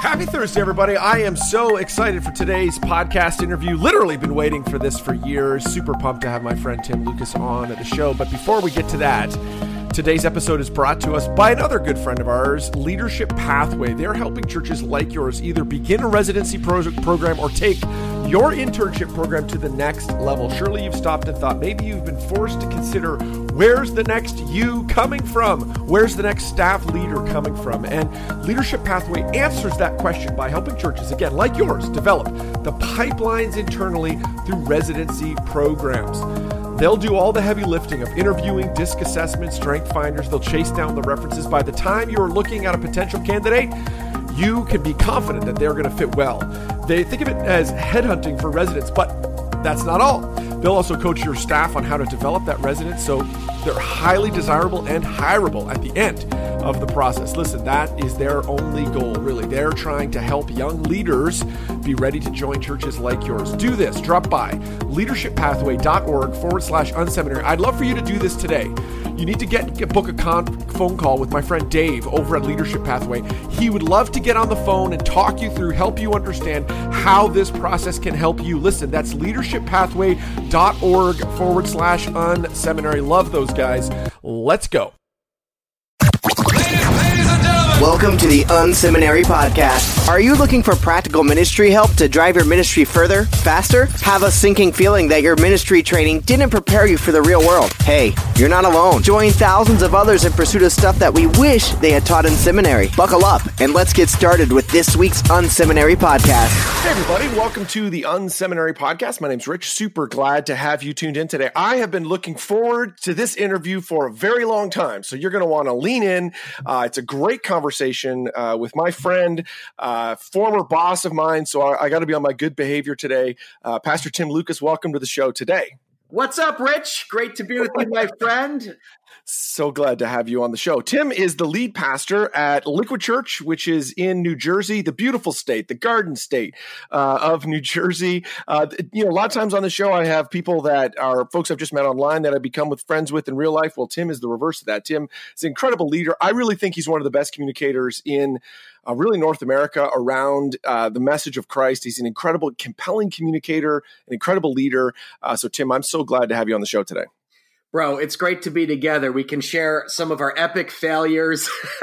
Happy Thursday, everybody. I am so excited for today's podcast interview. Literally been waiting for this for years. Super pumped to have my friend Tim Lucas on at the show. But before we get to that, Today's episode is brought to us by another good friend of ours, Leadership Pathway. They're helping churches like yours either begin a residency pro- program or take your internship program to the next level. Surely you've stopped and thought maybe you've been forced to consider where's the next you coming from? Where's the next staff leader coming from? And Leadership Pathway answers that question by helping churches, again, like yours, develop the pipelines internally through residency programs. They'll do all the heavy lifting of interviewing, disc assessment, strength finders. They'll chase down the references. By the time you're looking at a potential candidate, you can be confident that they're going to fit well. They think of it as headhunting for residents, but that's not all. They'll also coach your staff on how to develop that resident so they're highly desirable and hireable at the end of the process. Listen, that is their only goal, really. They're trying to help young leaders be ready to join churches like yours. Do this. Drop by leadershippathway.org forward slash unseminary. I'd love for you to do this today. You need to get, get book a con, phone call with my friend Dave over at Leadership Pathway. He would love to get on the phone and talk you through, help you understand how this process can help you. Listen, that's leadershippathway.org forward slash unseminary. Love those guys. Let's go. Welcome to the Unseminary Podcast. Are you looking for practical ministry help to drive your ministry further, faster? Have a sinking feeling that your ministry training didn't prepare you for the real world? Hey, you're not alone. Join thousands of others in pursuit of stuff that we wish they had taught in seminary. Buckle up and let's get started with this week's Unseminary Podcast. Hey, everybody, welcome to the Unseminary Podcast. My name's Rich. Super glad to have you tuned in today. I have been looking forward to this interview for a very long time, so you're going to want to lean in. Uh, it's a great conversation conversation uh, with my friend, uh, former boss of mine. So I, I got to be on my good behavior today. Uh, Pastor Tim Lucas, welcome to the show today. What's up, Rich? Great to be with you, my friend. So glad to have you on the show. Tim is the lead pastor at Liquid Church, which is in New Jersey, the beautiful state, the Garden State uh, of New Jersey. Uh, you know, a lot of times on the show, I have people that are folks I've just met online that I become with friends with in real life. Well, Tim is the reverse of that. Tim is an incredible leader. I really think he's one of the best communicators in uh, really North America around uh, the message of Christ. He's an incredible, compelling communicator, an incredible leader. Uh, so, Tim, I'm so glad to have you on the show today. Bro, it's great to be together. We can share some of our epic failures,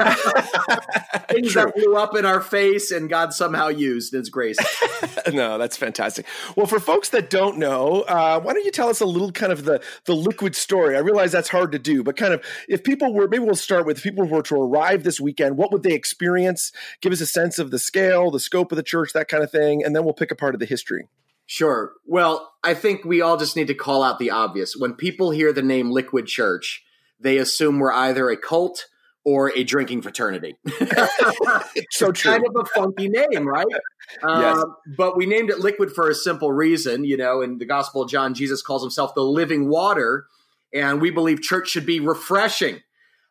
things True. that blew up in our face, and God somehow used His grace. no, that's fantastic. Well, for folks that don't know, uh, why don't you tell us a little kind of the the liquid story? I realize that's hard to do, but kind of if people were, maybe we'll start with people who were to arrive this weekend, what would they experience? Give us a sense of the scale, the scope of the church, that kind of thing, and then we'll pick apart of the history. Sure. Well, I think we all just need to call out the obvious. When people hear the name Liquid Church, they assume we're either a cult or a drinking fraternity. so true. Kind of a funky name, right? yes. Um, but we named it Liquid for a simple reason. You know, in the Gospel of John, Jesus calls himself the living water, and we believe church should be refreshing.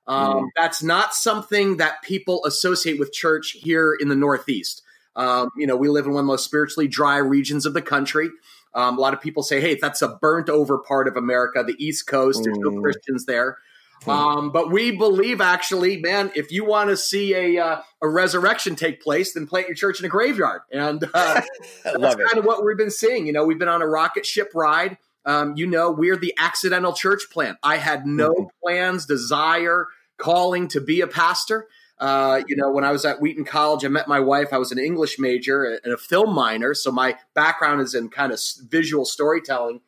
Um, mm. That's not something that people associate with church here in the Northeast. Um, you know, we live in one of the most spiritually dry regions of the country. Um, a lot of people say, hey, that's a burnt over part of America, the East Coast. There's no mm. Christians there. Hmm. Um, but we believe, actually, man, if you want to see a uh, a resurrection take place, then plant your church in a graveyard, and uh, that's kind of what we've been seeing. You know, we've been on a rocket ship ride. Um, you know, we're the accidental church plant. I had no mm-hmm. plans, desire, calling to be a pastor. Uh, you know, when I was at Wheaton College, I met my wife. I was an English major and a film minor, so my background is in kind of visual storytelling.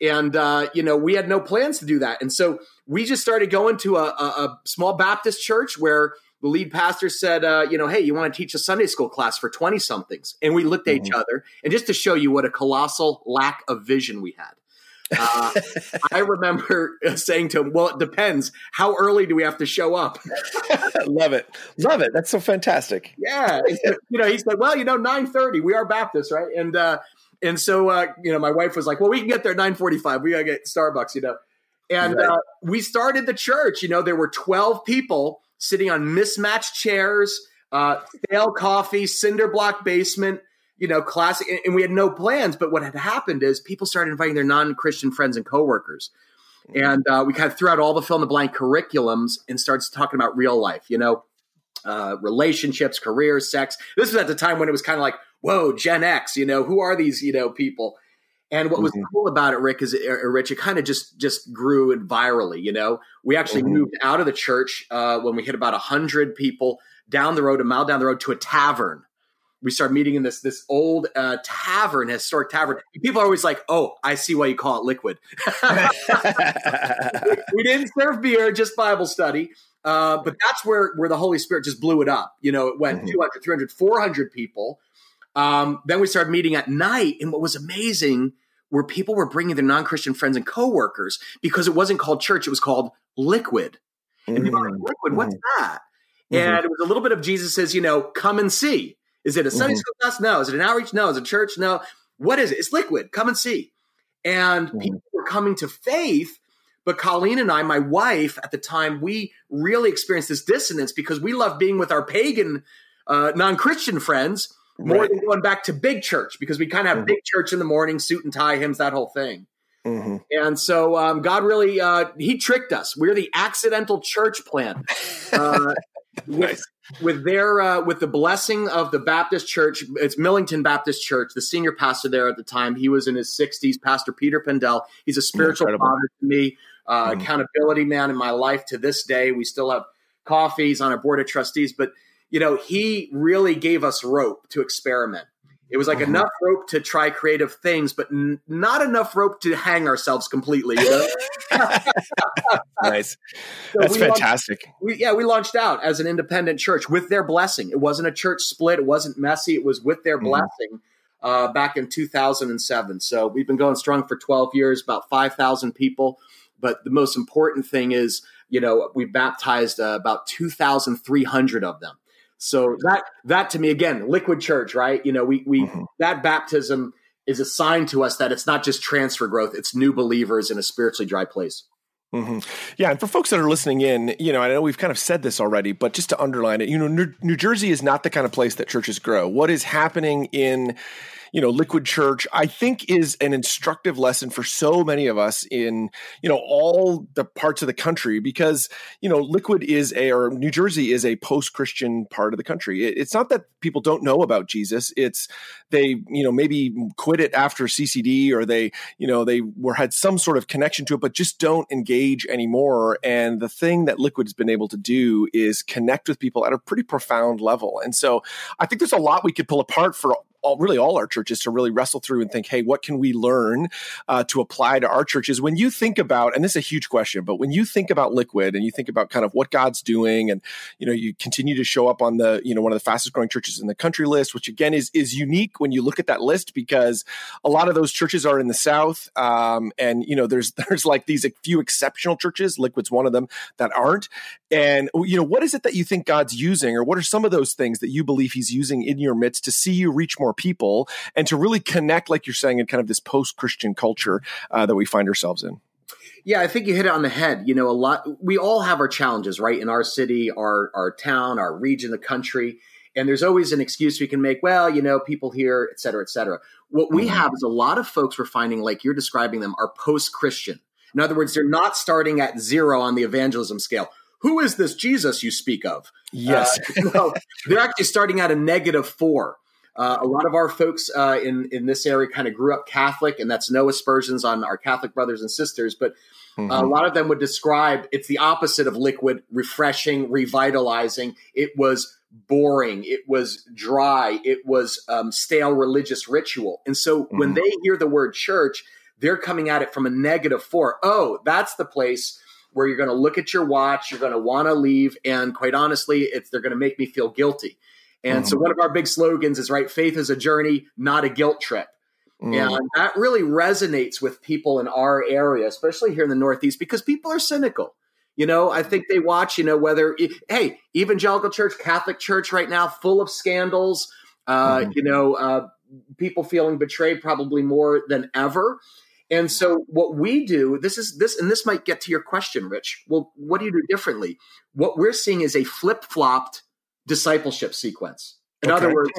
And uh, you know, we had no plans to do that, and so we just started going to a, a, a small Baptist church where the lead pastor said, uh, "You know, hey, you want to teach a Sunday school class for twenty somethings?" And we looked at mm-hmm. each other, and just to show you what a colossal lack of vision we had. Uh, I remember saying to him, "Well, it depends. How early do we have to show up?" Love it, love it. That's so fantastic. Yeah, you know, he said, "Well, you know, nine thirty. We are Baptist, right?" And uh, and so uh, you know, my wife was like, "Well, we can get there nine forty-five. We gotta get Starbucks, you know." And right. uh, we started the church. You know, there were twelve people sitting on mismatched chairs, uh, stale coffee, cinder block basement you know, classic. And we had no plans. But what had happened is people started inviting their non-Christian friends and coworkers. Mm-hmm. And uh, we kind of threw out all the fill in the blank curriculums and started talking about real life. You know, uh, relationships, careers, sex. This was at the time when it was kind of like, whoa, Gen X, you know, who are these, you know, people? And what was mm-hmm. cool about it, Rick, is it, uh, Rich, it kind of just just grew and virally. You know, we actually mm-hmm. moved out of the church uh, when we hit about hundred people down the road, a mile down the road, to a tavern. We start meeting in this this old uh, tavern, historic tavern. People are always like, "Oh, I see why you call it liquid." we didn't serve beer, just Bible study. Uh, but that's where where the Holy Spirit just blew it up. You know, it went mm-hmm. 200, 300, 400 people um, then we started meeting at night, and what was amazing were people were bringing their non-Christian friends and coworkers because it wasn't called church; it was called Liquid. And people were like, mm-hmm. "Liquid, what's mm-hmm. that?" Mm-hmm. And it was a little bit of Jesus says, "You know, come and see." Is it a Sunday mm-hmm. school class? No. Is it an outreach? No. Is it church? No. What is it? It's Liquid. Come and see. And mm-hmm. people were coming to faith. But Colleen and I, my wife at the time, we really experienced this dissonance because we love being with our pagan, uh, non Christian friends more right. than going back to big church because we kind of have mm-hmm. big church in the morning, suit and tie hymns, that whole thing. Mm-hmm. And so um, God really uh, he tricked us. We're the accidental church plan. Uh, with, with their uh, with the blessing of the Baptist Church, it's Millington Baptist Church. The senior pastor there at the time, he was in his sixties. Pastor Peter Pendel. He's a spiritual Incredible. father to me, uh, mm-hmm. accountability man in my life to this day. We still have coffees on our board of trustees, but you know, he really gave us rope to experiment. It was like mm-hmm. enough rope to try creative things, but n- not enough rope to hang ourselves completely. You know? nice. So That's fantastic. Launched, we, yeah, we launched out as an independent church with their blessing. It wasn't a church split. It wasn't messy. It was with their mm-hmm. blessing uh, back in 2007. So we've been going strong for 12 years, about 5,000 people. But the most important thing is, you know, we baptized uh, about 2,300 of them. So that that to me again, liquid church, right? You know, we we mm-hmm. that baptism is a sign to us that it's not just transfer growth; it's new believers in a spiritually dry place. Mm-hmm. Yeah, and for folks that are listening in, you know, I know we've kind of said this already, but just to underline it, you know, New, New Jersey is not the kind of place that churches grow. What is happening in you know, Liquid Church, I think is an instructive lesson for so many of us in, you know, all the parts of the country because, you know, Liquid is a, or New Jersey is a post Christian part of the country. it's not that people don't know about Jesus. It's they, you know, maybe quit it after CCD or they, you know, they were had some sort of connection to it, but just don't engage anymore. And the thing that Liquid has been able to do is connect with people at a pretty profound level. And so I think there's a lot we could pull apart for all, really all our churches to really wrestle through and think, hey, what can we learn uh, to apply to our churches? When you think about, and this is a huge question, but when you think about Liquid and you think about kind of what God's doing, and you know, you continue to show up on the you know one of the fastest growing churches in the country list, which again is is unique when you look at that list because a lot of those churches are in the South, um, and you know, there's there's like these a few exceptional churches, Liquid's one of them that aren't, and you know, what is it that you think God's using, or what are some of those things that you believe He's using in your midst to see you reach more people and to really connect, like you're saying, in kind of this post Christian culture uh, that we find ourselves in. Yeah, I think you hit it on the head. You know, a lot. We all have our challenges, right? In our city, our our town, our region, the country, and there's always an excuse we can make. Well, you know, people here, et cetera, et cetera. What we mm-hmm. have is a lot of folks we're finding, like you're describing them, are post Christian. In other words, they're not starting at zero on the evangelism scale. Who is this Jesus you speak of? Yes, uh, they're actually starting at a negative four. Uh, a lot of our folks uh, in in this area kind of grew up Catholic, and that's no aspersions on our Catholic brothers and sisters, but mm-hmm. a lot of them would describe it's the opposite of liquid, refreshing, revitalizing. It was boring, it was dry, it was um, stale religious ritual, and so mm-hmm. when they hear the word church, they're coming at it from a negative four. Oh, that's the place where you're going to look at your watch, you're going to want to leave, and quite honestly, it's they're going to make me feel guilty. And mm. so one of our big slogans is right, faith is a journey, not a guilt trip. Mm. And that really resonates with people in our area, especially here in the Northeast, because people are cynical. You know, I think they watch, you know, whether, hey, evangelical church, Catholic church right now, full of scandals, uh, mm. you know, uh, people feeling betrayed probably more than ever. And so what we do, this is this, and this might get to your question, Rich. Well, what do you do differently? What we're seeing is a flip flopped discipleship sequence. In okay. other words,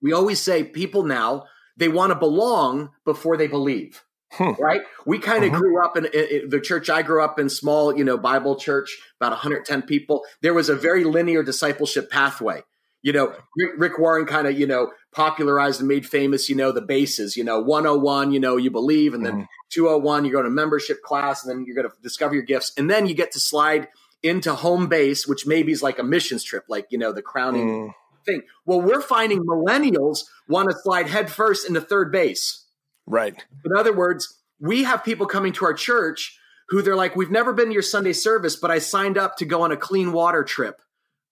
we always say people now they want to belong before they believe. Hmm. Right? We kind of mm-hmm. grew up in, in, in, the church I grew up in, small, you know, Bible church, about 110 people. There was a very linear discipleship pathway. You know, Rick, Warren kind of, you know, popularized and made famous, you know, the bases, you know, 101, you know, you believe, and then mm-hmm. 201, you go to membership class, and then you're going to discover your gifts. And then you get to slide into home base, which maybe is like a missions trip, like, you know, the crowning mm. thing. Well, we're finding millennials want to slide headfirst into third base Right. In other words, we have people coming to our church who they're like, we've never been to your Sunday service, but I signed up to go on a clean water trip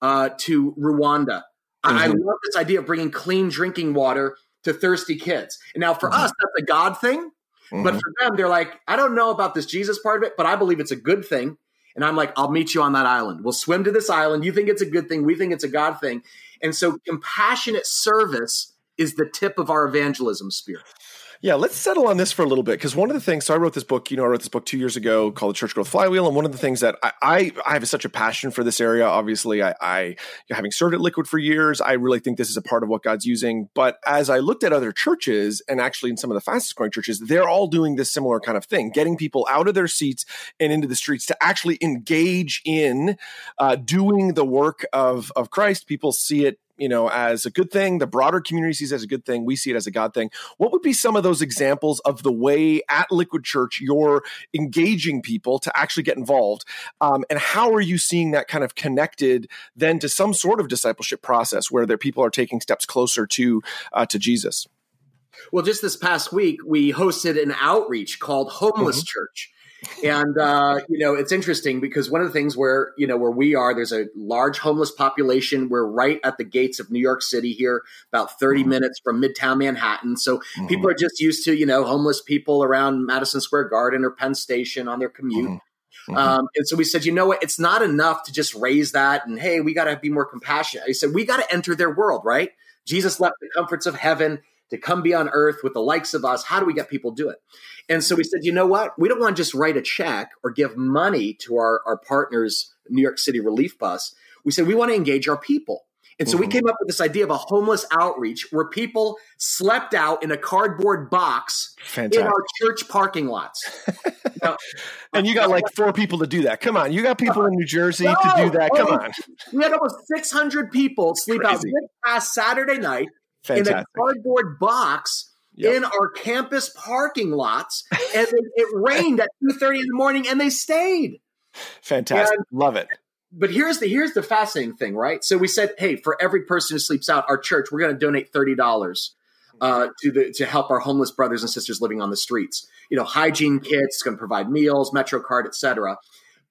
uh, to Rwanda. Mm-hmm. I love this idea of bringing clean drinking water to thirsty kids. And now for mm-hmm. us, that's a God thing. Mm-hmm. But for them, they're like, I don't know about this Jesus part of it, but I believe it's a good thing. And I'm like, I'll meet you on that island. We'll swim to this island. You think it's a good thing. We think it's a God thing. And so compassionate service is the tip of our evangelism spear. Yeah, let's settle on this for a little bit because one of the things. So I wrote this book. You know, I wrote this book two years ago called The Church Growth Flywheel, and one of the things that I I, I have such a passion for this area. Obviously, I, I having served at Liquid for years, I really think this is a part of what God's using. But as I looked at other churches, and actually in some of the fastest growing churches, they're all doing this similar kind of thing, getting people out of their seats and into the streets to actually engage in uh, doing the work of of Christ. People see it you know as a good thing the broader community sees it as a good thing we see it as a god thing. What would be some of those examples of the way at liquid church you're engaging people to actually get involved? Um, and how are you seeing that kind of connected then to some sort of discipleship process where their people are taking steps closer to uh, to jesus? Well just this past week we hosted an outreach called homeless mm-hmm. church and uh, you know it's interesting because one of the things where you know where we are there's a large homeless population we're right at the gates of new york city here about 30 mm-hmm. minutes from midtown manhattan so mm-hmm. people are just used to you know homeless people around madison square garden or penn station on their commute mm-hmm. mm-hmm. Um, and so we said you know what it's not enough to just raise that and hey we got to be more compassionate i said we got to enter their world right jesus left the comforts of heaven to come be on earth with the likes of us how do we get people to do it and so we said, you know what? We don't want to just write a check or give money to our, our partners, New York City Relief Bus. We said, we want to engage our people. And so mm-hmm. we came up with this idea of a homeless outreach where people slept out in a cardboard box Fantastic. in our church parking lots. now, and you got like four people to do that. Come on. You got people in New Jersey no, to do that. Come oh, on. We had almost 600 people sleep Crazy. out this past Saturday night Fantastic. in a cardboard box Yep. in our campus parking lots, and it, it rained at two thirty in the morning, and they stayed. Fantastic, and, love it. But here's the here's the fascinating thing, right? So we said, hey, for every person who sleeps out, our church, we're going to donate thirty dollars uh, to the to help our homeless brothers and sisters living on the streets. You know, hygiene kits, going to provide meals, Metro card, etc.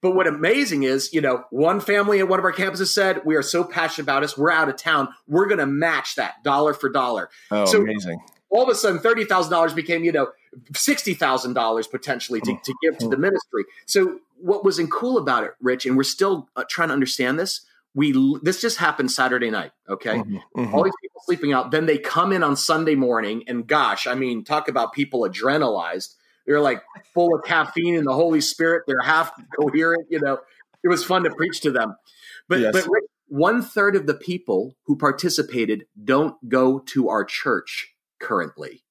But what amazing is, you know, one family at one of our campuses said, "We are so passionate about us. We're out of town. We're going to match that dollar for dollar." Oh, so amazing! all of a sudden thirty thousand dollars became you know sixty thousand dollars potentially to, to give to the ministry. So what was cool about it, Rich, and we're still uh, trying to understand this. We this just happened Saturday night. Okay, mm-hmm, mm-hmm. all these people sleeping out. Then they come in on Sunday morning, and gosh, I mean, talk about people adrenalized. They're like full of caffeine and the Holy Spirit. They're half coherent. You know, it was fun to preach to them. But yes. but Rich, one third of the people who participated don't go to our church currently.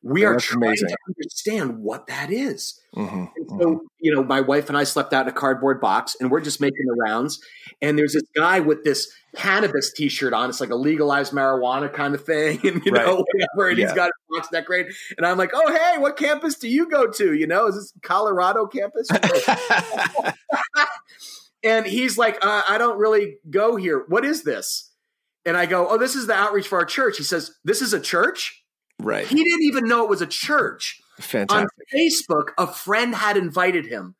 We oh, are trying amazing. to understand what that is. Mm-hmm, so, mm-hmm. you know, my wife and I slept out in a cardboard box and we're just making the rounds. And there's this guy with this cannabis t shirt on. It's like a legalized marijuana kind of thing. And, you right. know, whatever. And yeah. he's got a box that great. And I'm like, oh, hey, what campus do you go to? You know, is this Colorado campus? and he's like, uh, I don't really go here. What is this? and I go, "Oh, this is the outreach for our church." He says, "This is a church." Right. He didn't even know it was a church. Fantastic. On Facebook, a friend had invited him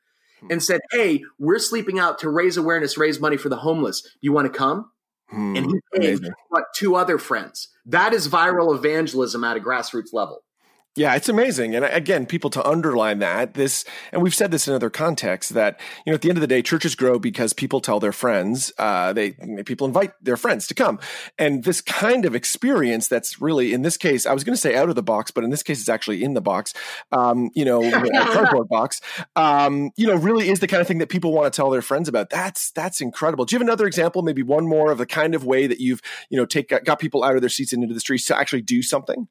and said, "Hey, we're sleeping out to raise awareness, raise money for the homeless. Do you want to come?" Hmm, and he paid what two other friends. That is viral evangelism at a grassroots level. Yeah, it's amazing. And again, people to underline that this, and we've said this in other contexts that, you know, at the end of the day, churches grow because people tell their friends, uh, they, people invite their friends to come. And this kind of experience that's really, in this case, I was going to say out of the box, but in this case, it's actually in the box, um, you know, a cardboard box, um, you know, really is the kind of thing that people want to tell their friends about. That's, that's incredible. Do you have another example, maybe one more of the kind of way that you've, you know, take, got people out of their seats and into the streets to actually do something?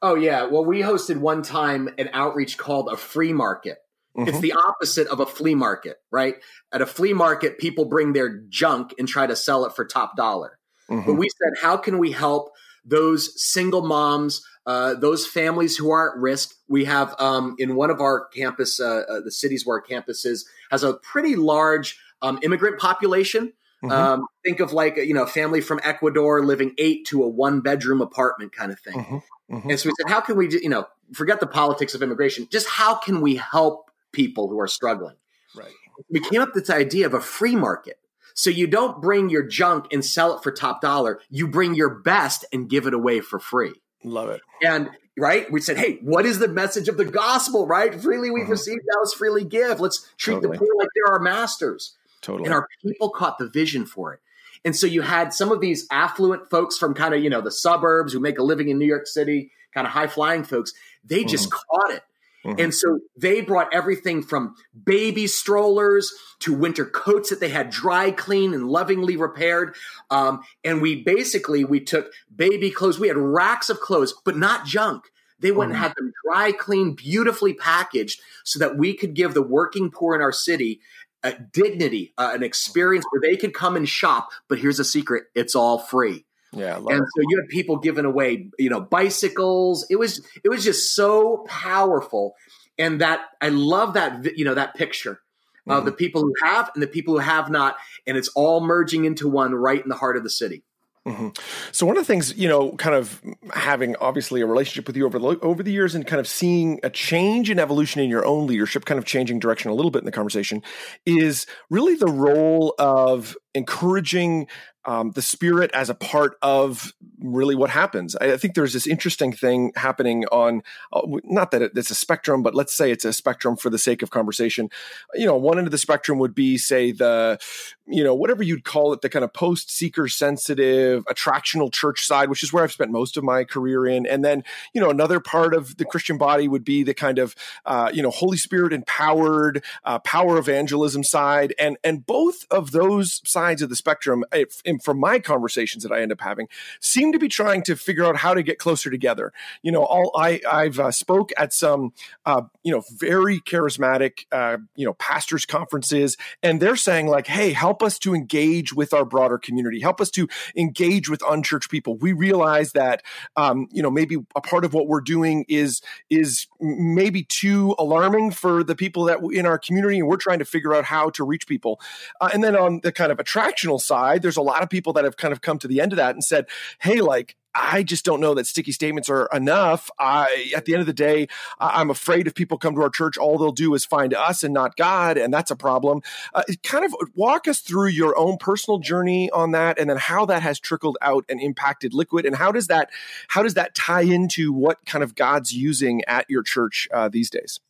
Oh yeah. Well, we hosted one time an outreach called a free market. Mm-hmm. It's the opposite of a flea market, right? At a flea market, people bring their junk and try to sell it for top dollar. Mm-hmm. But we said, how can we help those single moms, uh, those families who are at risk? We have um, in one of our campus, uh, uh, the cities where our campus is, has a pretty large um, immigrant population. Mm-hmm. Um, think of like you know a family from Ecuador living eight to a one bedroom apartment kind of thing. Mm-hmm. And so we said, how can we, you know, forget the politics of immigration? Just how can we help people who are struggling? Right. We came up with this idea of a free market. So you don't bring your junk and sell it for top dollar. You bring your best and give it away for free. Love it. And right, we said, hey, what is the message of the gospel? Right, freely we've mm-hmm. received, now let's freely give. Let's treat totally. the poor like they're our masters. Totally. And our people caught the vision for it. And so you had some of these affluent folks from kind of, you know, the suburbs who make a living in New York City, kind of high flying folks. They just mm-hmm. caught it. Mm-hmm. And so they brought everything from baby strollers to winter coats that they had dry cleaned and lovingly repaired. Um, and we basically we took baby clothes. We had racks of clothes, but not junk. They went mm-hmm. and had them dry cleaned, beautifully packaged, so that we could give the working poor in our city a dignity, uh, an experience where they could come and shop. But here's a secret: it's all free. Yeah, and it. so you had people giving away, you know, bicycles. It was it was just so powerful, and that I love that you know that picture of mm-hmm. the people who have and the people who have not, and it's all merging into one right in the heart of the city. Mm-hmm. So one of the things, you know, kind of having obviously a relationship with you over the over the years, and kind of seeing a change in evolution in your own leadership, kind of changing direction a little bit in the conversation, is really the role of encouraging um, the spirit as a part of really what happens. I, I, think there's this interesting thing happening on, uh, not that it, it's a spectrum, but let's say it's a spectrum for the sake of conversation. You know, one end of the spectrum would be, say, the, you know, whatever you'd call it, the kind of post seeker sensitive, attractional church side, which is where I've spent most of my career in. And then, you know, another part of the Christian body would be the kind of, uh, you know, Holy Spirit empowered, uh, power evangelism side. And, and both of those sides of the spectrum, if, from my conversations that I end up having seem to be trying to figure out how to get closer together. You know, all I I've uh, spoke at some uh, you know very charismatic uh, you know pastors conferences, and they're saying like, hey, help us to engage with our broader community, help us to engage with unchurched people. We realize that um, you know maybe a part of what we're doing is is maybe too alarming for the people that in our community, and we're trying to figure out how to reach people. Uh, and then on the kind of attractional side, there's a lot of people that have kind of come to the end of that and said, hey, like, I just don't know that sticky statements are enough. I, at the end of the day, I'm afraid if people come to our church, all they'll do is find us and not God, and that's a problem. Uh, kind of walk us through your own personal journey on that, and then how that has trickled out and impacted Liquid, and how does that how does that tie into what kind of God's using at your church uh, these days?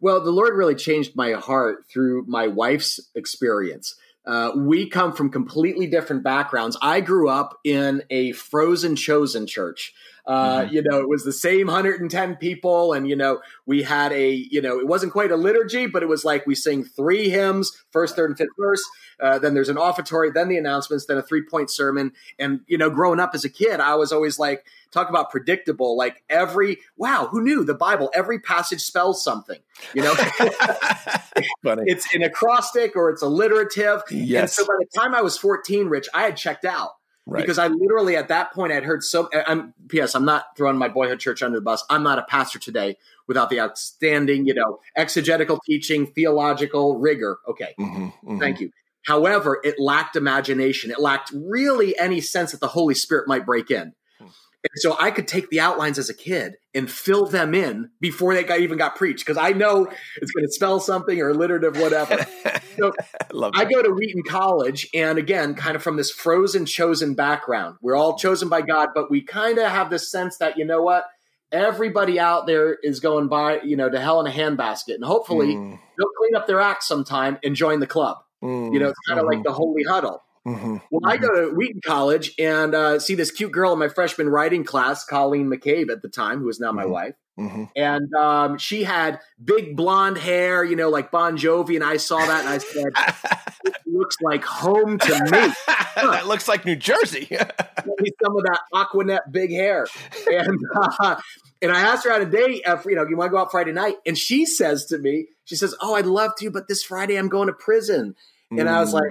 Well, the Lord really changed my heart through my wife's experience. Uh, we come from completely different backgrounds. I grew up in a frozen chosen church. Uh, mm-hmm. You know, it was the same 110 people, and you know, we had a, you know, it wasn't quite a liturgy, but it was like we sing three hymns, first, third, and fifth verse. Uh, then there's an offertory, then the announcements, then a three point sermon. And you know, growing up as a kid, I was always like, talk about predictable. Like every wow, who knew the Bible? Every passage spells something. You know, it's an acrostic or it's alliterative. Yes. And so by the time I was 14, Rich, I had checked out. Right. Because I literally at that point I'd heard so. I'm P.S. I'm not throwing my boyhood church under the bus. I'm not a pastor today without the outstanding, you know, exegetical teaching, theological rigor. Okay, mm-hmm, mm-hmm. thank you. However, it lacked imagination. It lacked really any sense that the Holy Spirit might break in. And so I could take the outlines as a kid and fill them in before they got, even got preached because I know it's going to spell something or alliterative, whatever. So I, I go to Wheaton College, and again, kind of from this frozen, chosen background. We're all chosen by God, but we kind of have this sense that, you know what? Everybody out there is going by, you know, to hell in a handbasket. And hopefully mm. they'll clean up their act sometime and join the club. Mm. You know, it's kind of mm-hmm. like the holy huddle. Mm-hmm. Well, I go to Wheaton College and uh, see this cute girl in my freshman writing class, Colleen McCabe at the time, who is now my mm-hmm. wife. Mm-hmm. And um, she had big blonde hair, you know, like Bon Jovi. And I saw that and I said, looks like home to me. that looks like New Jersey. some of that Aquanet big hair. And uh, and I asked her out a date. Uh, you know, you want to go out Friday night? And she says to me, she says, "Oh, I'd love to, but this Friday I'm going to prison." And. I was like,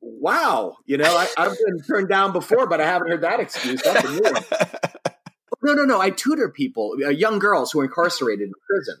"Wow, you know, I, have been turned down before, but I haven't heard that excuse." no, no, no. I tutor people, uh, young girls who are incarcerated in prison.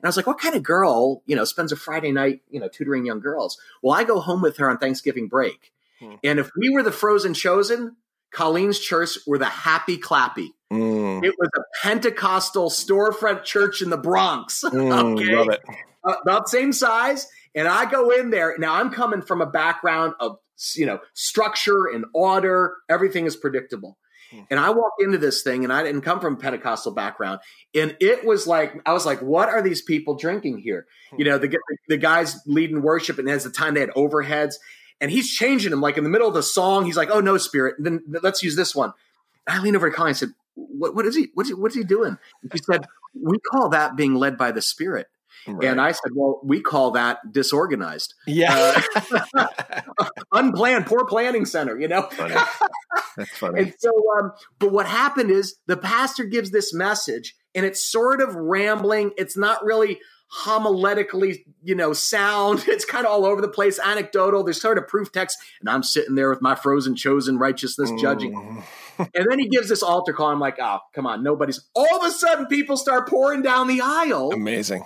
And I was like, what kind of girl, you know, spends a Friday night, you know, tutoring young girls? Well, I go home with her on Thanksgiving break. Hmm. And if we were the frozen chosen, Colleen's church were the happy clappy. Mm. It was a Pentecostal storefront church in the Bronx. Mm, okay. Love it. Uh, about same size. And I go in there. Now I'm coming from a background of, you know, structure and order. Everything is predictable. Hmm. And I walked into this thing and I didn't come from Pentecostal background. And it was like, I was like, what are these people drinking here? Hmm. You know, the, the guys leading worship and as the time they had overheads and he's changing them like in the middle of the song. He's like, oh no, spirit. And then let's use this one. And I leaned over to Colleen and said, what, what is he, what's he, what's he doing? And he said, we call that being led by the spirit. Right. And I said, well, we call that disorganized. Yeah. Uh, unplanned, poor planning center, you know? Funny. That's funny. and so, um, but what happened is the pastor gives this message and it's sort of rambling. It's not really homiletically, you know, sound. It's kind of all over the place, anecdotal. There's sort of proof text. And I'm sitting there with my frozen chosen righteousness judging. Mm. and then he gives this altar call. I'm like, oh, come on, nobody's. All of a sudden, people start pouring down the aisle. Amazing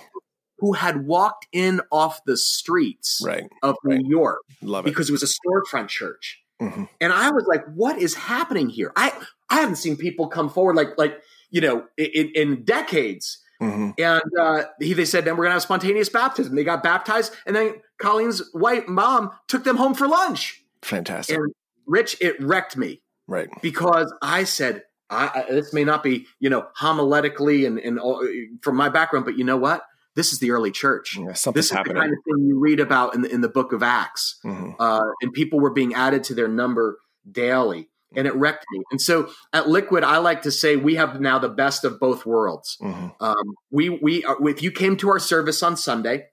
who had walked in off the streets right, of right. New York Love it. because it was a storefront church. Mm-hmm. And I was like, what is happening here? I, I haven't seen people come forward like, like, you know, in, in decades. Mm-hmm. And uh, he, they said, then we're going to have spontaneous baptism. They got baptized. And then Colleen's white mom took them home for lunch. Fantastic. And Rich, it wrecked me. Right. Because I said, I, I, this may not be, you know, homiletically and, and uh, from my background, but you know what? This is the early church. Yeah, this is happening. the kind of thing you read about in the, in the book of Acts. Mm-hmm. Uh, and people were being added to their number daily. And it wrecked me. And so at Liquid, I like to say we have now the best of both worlds. Mm-hmm. Um, we we are, if you came to our service on Sunday,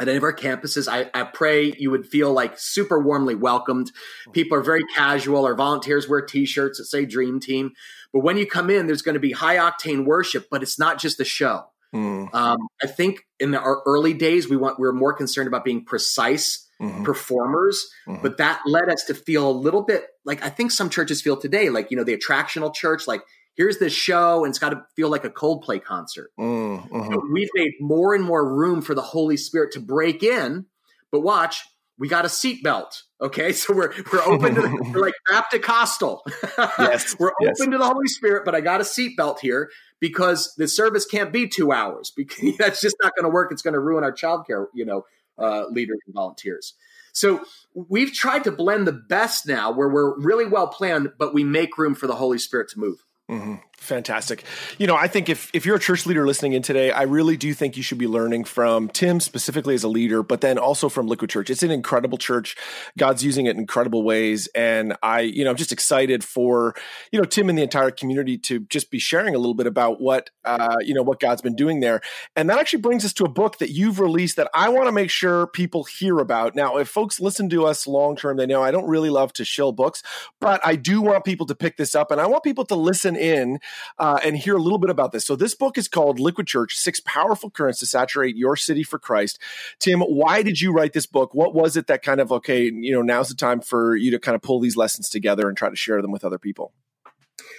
at any of our campuses. I, I, pray you would feel like super warmly welcomed. People are very casual. Our volunteers wear T-shirts that say "Dream Team." But when you come in, there's going to be high octane worship, but it's not just a show. Mm. Um, I think in the, our early days, we want we were more concerned about being precise mm-hmm. performers, mm-hmm. but that led us to feel a little bit like I think some churches feel today, like you know the attractional church, like here's this show and it's got to feel like a Coldplay concert. Mm-hmm. So we've made more and more room for the Holy Spirit to break in, but watch, we got a seatbelt. Okay, so we're we're open to the, we're like Baptist yes, we're yes. open to the Holy Spirit, but I got a seatbelt here because the service can't be two hours because that's just not going to work. It's going to ruin our childcare, you know, uh, leaders and volunteers. So we've tried to blend the best now, where we're really well planned, but we make room for the Holy Spirit to move. Mm-hmm. Fantastic. You know, I think if, if you're a church leader listening in today, I really do think you should be learning from Tim specifically as a leader, but then also from Liquid Church. It's an incredible church. God's using it in incredible ways. And I, you know, I'm just excited for, you know, Tim and the entire community to just be sharing a little bit about what, uh, you know, what God's been doing there. And that actually brings us to a book that you've released that I want to make sure people hear about. Now, if folks listen to us long term, they know I don't really love to shill books, but I do want people to pick this up and I want people to listen in uh, and hear a little bit about this. So, this book is called Liquid Church Six Powerful Currents to Saturate Your City for Christ. Tim, why did you write this book? What was it that kind of, okay, you know, now's the time for you to kind of pull these lessons together and try to share them with other people?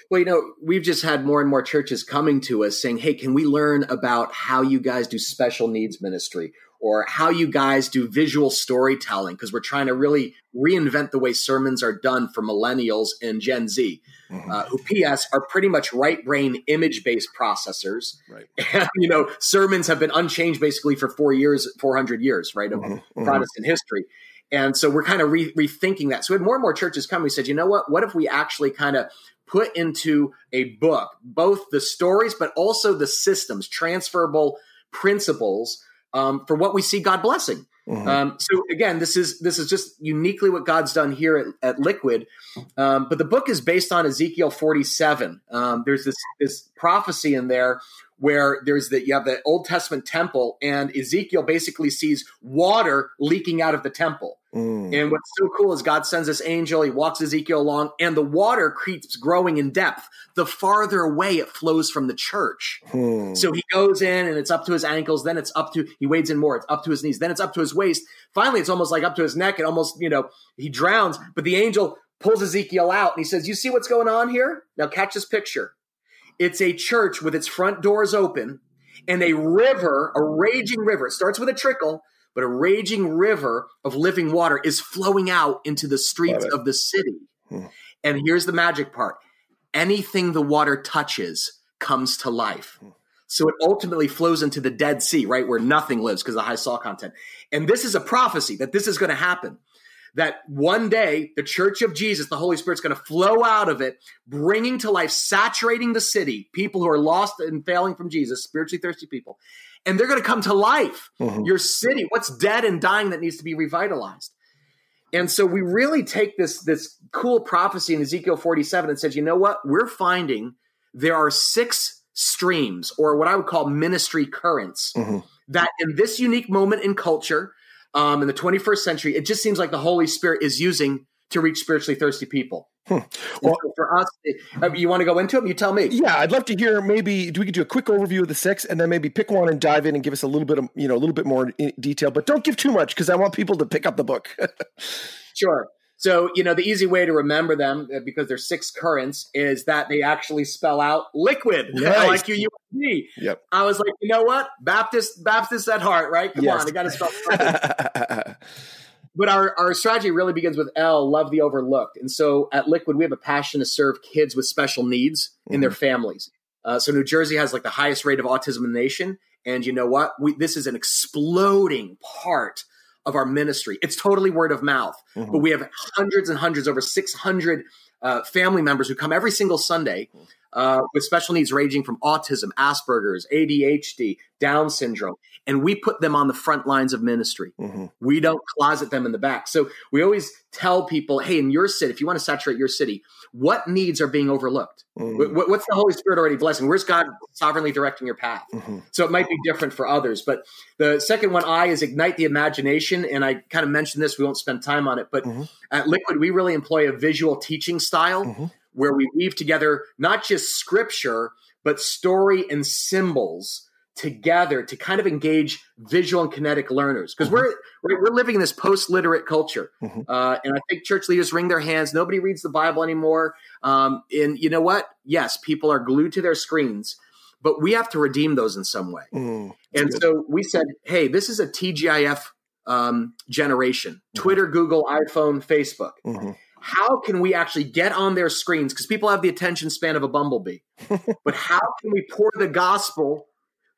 Well, you know, we've just had more and more churches coming to us saying, hey, can we learn about how you guys do special needs ministry? Or how you guys do visual storytelling because we're trying to really reinvent the way sermons are done for millennials and Gen Z, mm-hmm. uh, who PS are pretty much right brain image based processors. Right. And, you know, sermons have been unchanged basically for four years, 400 years, right, of mm-hmm. mm-hmm. Protestant history. And so we're kind of re- rethinking that. So we had more and more churches come. We said, you know what? What if we actually kind of put into a book both the stories, but also the systems, transferable principles um, for what we see God blessing. Mm-hmm. Um, so again, this is this is just uniquely what God's done here at, at Liquid. Um, but the book is based on Ezekiel 47. Um, there's this this prophecy in there where there's the you have the Old Testament temple, and Ezekiel basically sees water leaking out of the temple. Mm. And what's so cool is God sends this angel, he walks Ezekiel along, and the water keeps growing in depth. The farther away it flows from the church. Hmm. So he goes in and it's up to his ankles, then it's up to, he wades in more, it's up to his knees, then it's up to his waist. Finally, it's almost like up to his neck, and almost, you know, he drowns. But the angel pulls Ezekiel out and he says, You see what's going on here? Now catch this picture. It's a church with its front doors open and a river, a raging river. It starts with a trickle, but a raging river of living water is flowing out into the streets of the city. Hmm. And here's the magic part anything the water touches comes to life. Hmm. So it ultimately flows into the Dead Sea, right, where nothing lives because of high salt content. And this is a prophecy that this is going to happen that one day the church of Jesus, the Holy Spirit's going to flow out of it, bringing to life, saturating the city, people who are lost and failing from Jesus, spiritually thirsty people. And they're going to come to life. Mm-hmm. Your city, what's dead and dying that needs to be revitalized. And so we really take this, this cool prophecy in Ezekiel 47 and says, you know what? We're finding there are six streams, or what I would call ministry currents, mm-hmm. that in this unique moment in culture, um, in the 21st century, it just seems like the Holy Spirit is using to reach spiritually thirsty people. Hmm. Well, so for us, uh, you want to go into them? You tell me. Yeah, I'd love to hear. Maybe do we could do a quick overview of the six, and then maybe pick one and dive in and give us a little bit of you know a little bit more detail, but don't give too much because I want people to pick up the book. sure. So, you know, the easy way to remember them uh, because there's six currents is that they actually spell out liquid, nice. like you, you me. Yep. I was like, you know what? Baptist, Baptist at heart, right? Come yes. on, I got to spell. but our, our strategy really begins with L, love the overlooked. And so at Liquid, we have a passion to serve kids with special needs mm-hmm. in their mm-hmm. families. Uh, so New Jersey has like the highest rate of autism in the nation. And you know what? We, this is an exploding part of our ministry. It's totally word of mouth, mm-hmm. but we have hundreds and hundreds, over 600 uh, family members who come every single Sunday uh, with special needs ranging from autism, Asperger's, ADHD, Down syndrome. And we put them on the front lines of ministry. Mm-hmm. We don't closet them in the back. So we always tell people, hey, in your city, if you want to saturate your city, what needs are being overlooked? Mm-hmm. What, what's the Holy Spirit already blessing? Where's God sovereignly directing your path? Mm-hmm. So it might be different for others. But the second one, I, is ignite the imagination. And I kind of mentioned this, we won't spend time on it. But mm-hmm. at Liquid, we really employ a visual teaching style mm-hmm where we weave together not just scripture, but story and symbols together to kind of engage visual and kinetic learners because mm-hmm. we're we're living in this post-literate culture mm-hmm. uh, and i think church leaders wring their hands nobody reads the bible anymore um, and you know what yes people are glued to their screens but we have to redeem those in some way mm, and good. so we said hey this is a tgif um, generation mm-hmm. twitter google iphone facebook mm-hmm how can we actually get on their screens? Because people have the attention span of a bumblebee. but how can we pour the gospel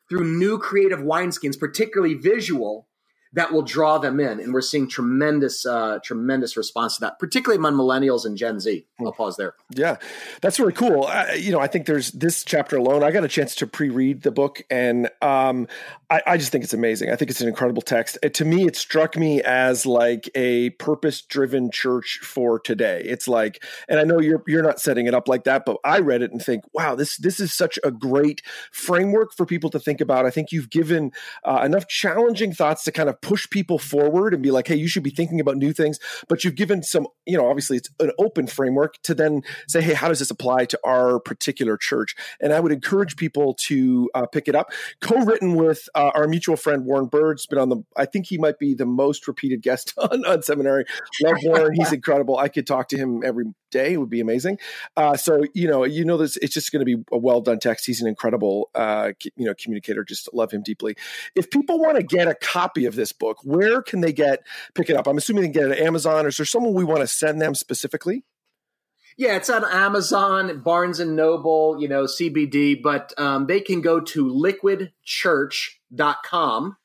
through new creative wineskins, particularly visual, that will draw them in. And we're seeing tremendous, uh, tremendous response to that, particularly among millennials and Gen Z. I'll pause there. Yeah, that's really cool. Uh, you know, I think there's this chapter alone. I got a chance to pre-read the book, and um, I, I, just think it's amazing. I think it's an incredible text. It, to me, it struck me as like a purpose-driven church for today. It's like, and I know you're you're not setting it up like that, but I read it and think, wow, this this is such a great framework for people to think about. I think you've given uh, enough challenging thoughts to kind of push people forward and be like, hey, you should be thinking about new things. But you've given some, you know, obviously it's an open framework to then say, hey, how does this apply to our particular church? And I would encourage people to uh, pick it up. Co-written with uh, our mutual friend Warren Bird's been on the. I think he might be the most repeated guest on, on seminary. Love Warren, he's incredible. I could talk to him every day. It would be amazing. Uh, so you know, you know, this it's just going to be a well done text. He's an incredible, uh, you know, communicator. Just love him deeply. If people want to get a copy of this book, where can they get pick it up? I'm assuming they can get it at Amazon. Or is there someone we want to send them specifically? Yeah, it's on Amazon, Barnes and Noble, you know, CBD, but um, they can go to liquidchurch.com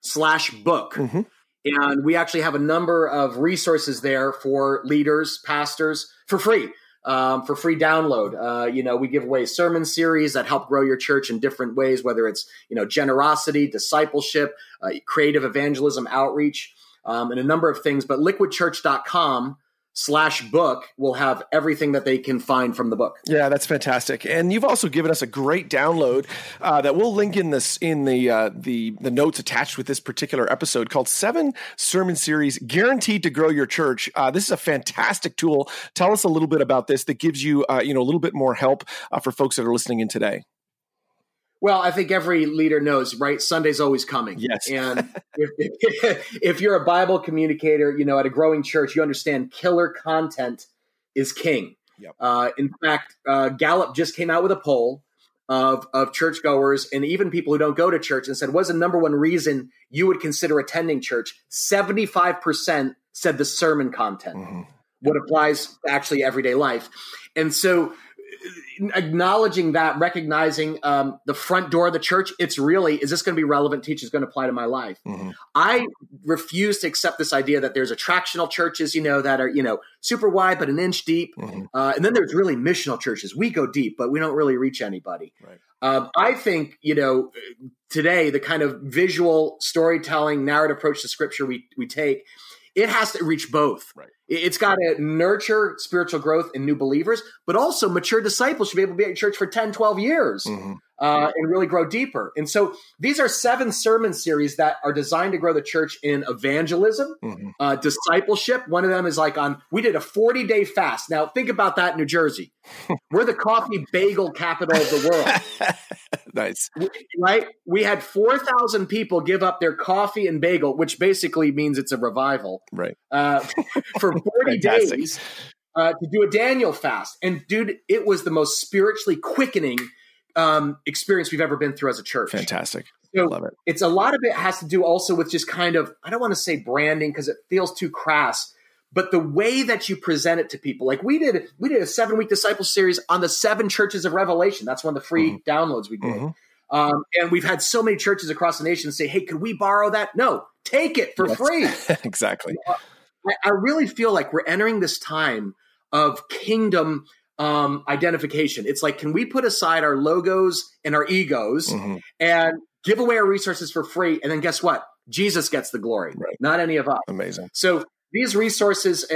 slash book. Mm-hmm. And we actually have a number of resources there for leaders, pastors for free. Um, for free download. Uh, you know, we give away sermon series that help grow your church in different ways, whether it's you know generosity, discipleship, uh, creative evangelism, outreach, um, and a number of things. But liquidchurch.com slash book will have everything that they can find from the book. Yeah, that's fantastic. And you've also given us a great download uh, that we'll link in this in the uh, the the notes attached with this particular episode called Seven Sermon Series Guaranteed to Grow Your Church. Uh, this is a fantastic tool. Tell us a little bit about this that gives you uh, you know a little bit more help uh, for folks that are listening in today. Well, I think every leader knows, right? Sunday's always coming. Yes. And if, if, if, you're a Bible communicator, you know, at a growing church, you understand killer content is king. Yep. Uh, in fact, uh, Gallup just came out with a poll of, of churchgoers and even people who don't go to church and said, what's the number one reason you would consider attending church? 75% said the sermon content. Mm-hmm. What applies to actually everyday life. And so acknowledging that, recognizing um, the front door of the church, it's really, is this going to be relevant teaching is going to apply to my life? Mm-hmm. I refuse to accept this idea that there's attractional churches, you know, that are, you know, super wide, but an inch deep. Mm-hmm. Uh, and then there's really missional churches. We go deep, but we don't really reach anybody. Right. Um, I think, you know, today, the kind of visual storytelling, narrative approach to scripture we, we take, it has to reach both. Right. It's got to nurture spiritual growth in new believers, but also mature disciples should be able to be at church for 10, 12 years mm-hmm. Uh, and really grow deeper. And so these are seven sermon series that are designed to grow the church in evangelism, mm-hmm. uh, discipleship. One of them is like on, we did a 40 day fast. Now think about that, New Jersey. We're the coffee bagel capital of the world. nice. Right? We had 4,000 people give up their coffee and bagel, which basically means it's a revival. Right. Uh, for 40 days uh, to do a Daniel fast. And dude, it was the most spiritually quickening um, experience we've ever been through as a church. Fantastic. So Love it. It's a lot of it has to do also with just kind of, I don't want to say branding because it feels too crass, but the way that you present it to people. Like we did, we did a seven week disciple series on the seven churches of Revelation. That's one of the free mm-hmm. downloads we did. Mm-hmm. Um, and we've had so many churches across the nation say, "Hey, could we borrow that?" No, take it for yes. free. exactly. Uh, I, really feel like we're entering this time of kingdom um, identification. It's like, can we put aside our logos and our egos mm-hmm. and give away our resources for free? And then guess what? Jesus gets the glory, right. not any of us. Amazing. So these resources,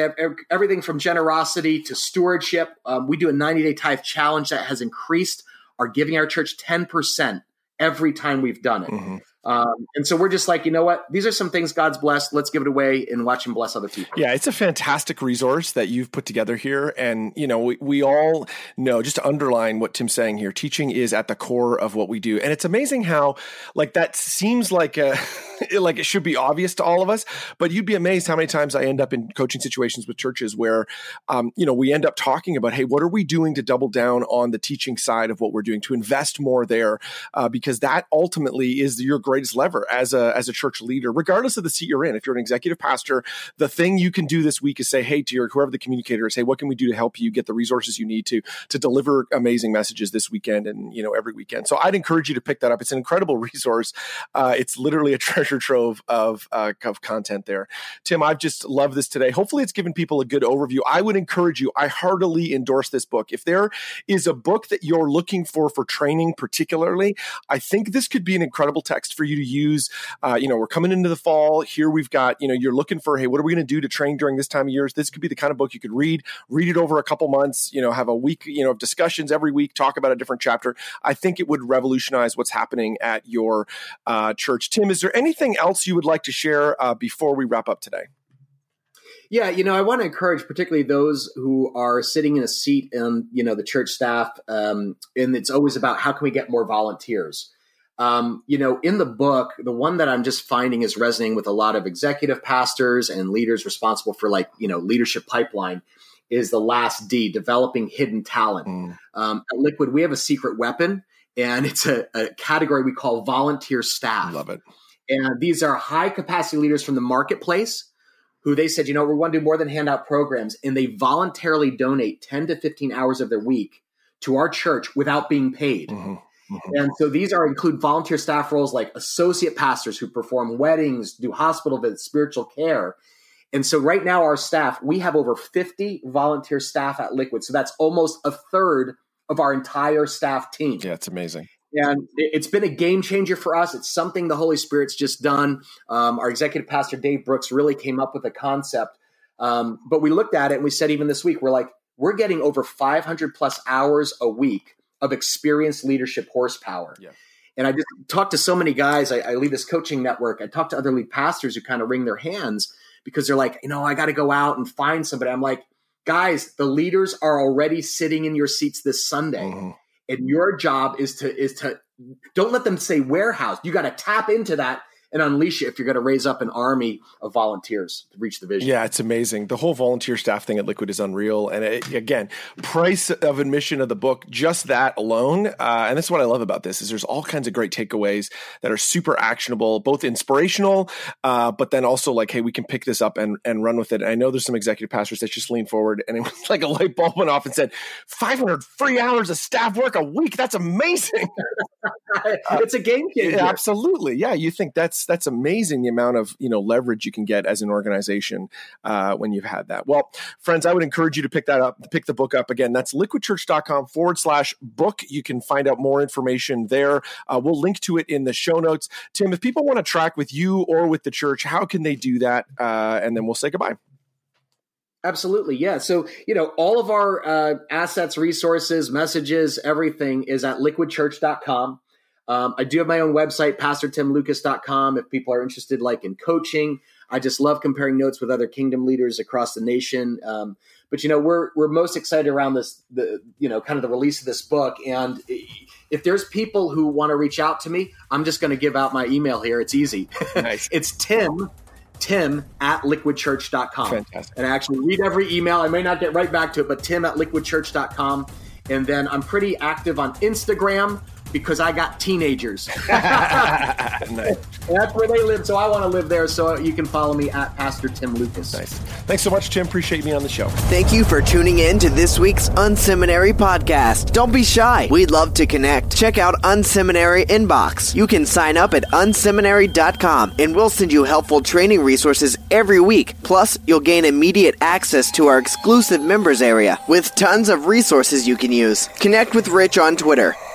everything from generosity to stewardship, um, we do a 90 day tithe challenge that has increased our giving our church 10% every time we've done it. Mm-hmm. Um, and so we're just like, you know what? These are some things God's blessed. Let's give it away and watch Him bless other people. Yeah, it's a fantastic resource that you've put together here. And, you know, we, we all know, just to underline what Tim's saying here, teaching is at the core of what we do. And it's amazing how, like, that seems like a. like it should be obvious to all of us, but you'd be amazed how many times I end up in coaching situations with churches where, um, you know, we end up talking about, hey, what are we doing to double down on the teaching side of what we're doing to invest more there, uh, because that ultimately is your greatest lever as a as a church leader, regardless of the seat you're in. If you're an executive pastor, the thing you can do this week is say, "Hey, to your whoever the communicator is, hey, what can we do to help you get the resources you need to to deliver amazing messages this weekend and you know every weekend." So I'd encourage you to pick that up. It's an incredible resource. Uh, it's literally a treasure trove of uh, of content there. Tim, I've just loved this today. Hopefully, it's given people a good overview. I would encourage you. I heartily endorse this book. If there is a book that you're looking for for training, particularly, I think this could be an incredible text for you to use. Uh, you know, we're coming into the fall. Here we've got, you know, you're looking for, hey, what are we going to do to train during this time of year? This could be the kind of book you could read, read it over a couple months, you know, have a week, you know, of discussions every week, talk about a different chapter. I think it would revolutionize what's happening at your uh, church. Tim, is there anything else you would like to share uh, before we wrap up today? Yeah, you know, I want to encourage particularly those who are sitting in a seat in, you know, the church staff, um, and it's always about how can we get more volunteers. Um, you know, in the book, the one that I'm just finding is resonating with a lot of executive pastors and leaders responsible for like, you know, leadership pipeline is the last D, developing hidden talent. Mm. Um, at Liquid, we have a secret weapon, and it's a, a category we call volunteer staff. Love it. And these are high capacity leaders from the marketplace who they said, you know, we want to do more than hand out programs. And they voluntarily donate 10 to 15 hours of their week to our church without being paid. Mm-hmm. Mm-hmm. And so these are include volunteer staff roles like associate pastors who perform weddings, do hospital visits, spiritual care. And so right now our staff, we have over 50 volunteer staff at Liquid. So that's almost a third of our entire staff team. Yeah, it's amazing. And it's been a game changer for us. It's something the Holy Spirit's just done. Um, our executive pastor, Dave Brooks, really came up with a concept Um, but we looked at it and we said, even this week, we're like, we're getting over 500 plus hours a week of experienced leadership horsepower. Yeah. And I just talked to so many guys. I, I lead this coaching network. I talk to other lead pastors who kind of wring their hands because they're like, you know, I got to go out and find somebody. I'm like, guys, the leaders are already sitting in your seats this Sunday. Mm-hmm. And your job is to is to don't let them say warehouse. You got to tap into that and unleash it if you're going to raise up an army of volunteers to reach the vision. Yeah, it's amazing. The whole volunteer staff thing at Liquid is unreal. And it, again, price of admission of the book, just that alone. Uh, and that's what I love about this is there's all kinds of great takeaways that are super actionable, both inspirational, uh, but then also like, hey, we can pick this up and, and run with it. And I know there's some executive pastors that just lean forward and it was like a light bulb went off and said, 500 free hours of staff work a week. That's amazing. it's a game changer. Yeah, absolutely. Yeah. You think that's amazing the amount of you know leverage you can get as an organization uh, when you've had that. Well, friends, I would encourage you to pick that up, pick the book up again. That's liquidchurch.com forward slash book. You can find out more information there. Uh, we'll link to it in the show notes. Tim, if people want to track with you or with the church, how can they do that? Uh, and then we'll say goodbye. Absolutely. Yeah. So, you know, all of our uh, assets, resources, messages, everything is at liquidchurch.com. Um, I do have my own website, pastortimlucas.com, if people are interested, like in coaching. I just love comparing notes with other kingdom leaders across the nation. Um, but you know, we're we're most excited around this, the you know, kind of the release of this book. And if there's people who want to reach out to me, I'm just going to give out my email here. It's easy. Nice. it's Tim tim at liquidchurch.com. Fantastic. And I actually read every email. I may not get right back to it, but tim at liquidchurch.com. And then I'm pretty active on Instagram because I got teenagers. nice. That's where they live, so I want to live there. So you can follow me at Pastor Tim Lucas. Nice. Thanks so much, Tim. Appreciate me on the show. Thank you for tuning in to this week's Unseminary podcast. Don't be shy. We'd love to connect. Check out Unseminary Inbox. You can sign up at unseminary.com and we'll send you helpful training resources every week. Plus, you'll gain immediate access to our exclusive members area with tons of resources you can use. Connect with Rich on Twitter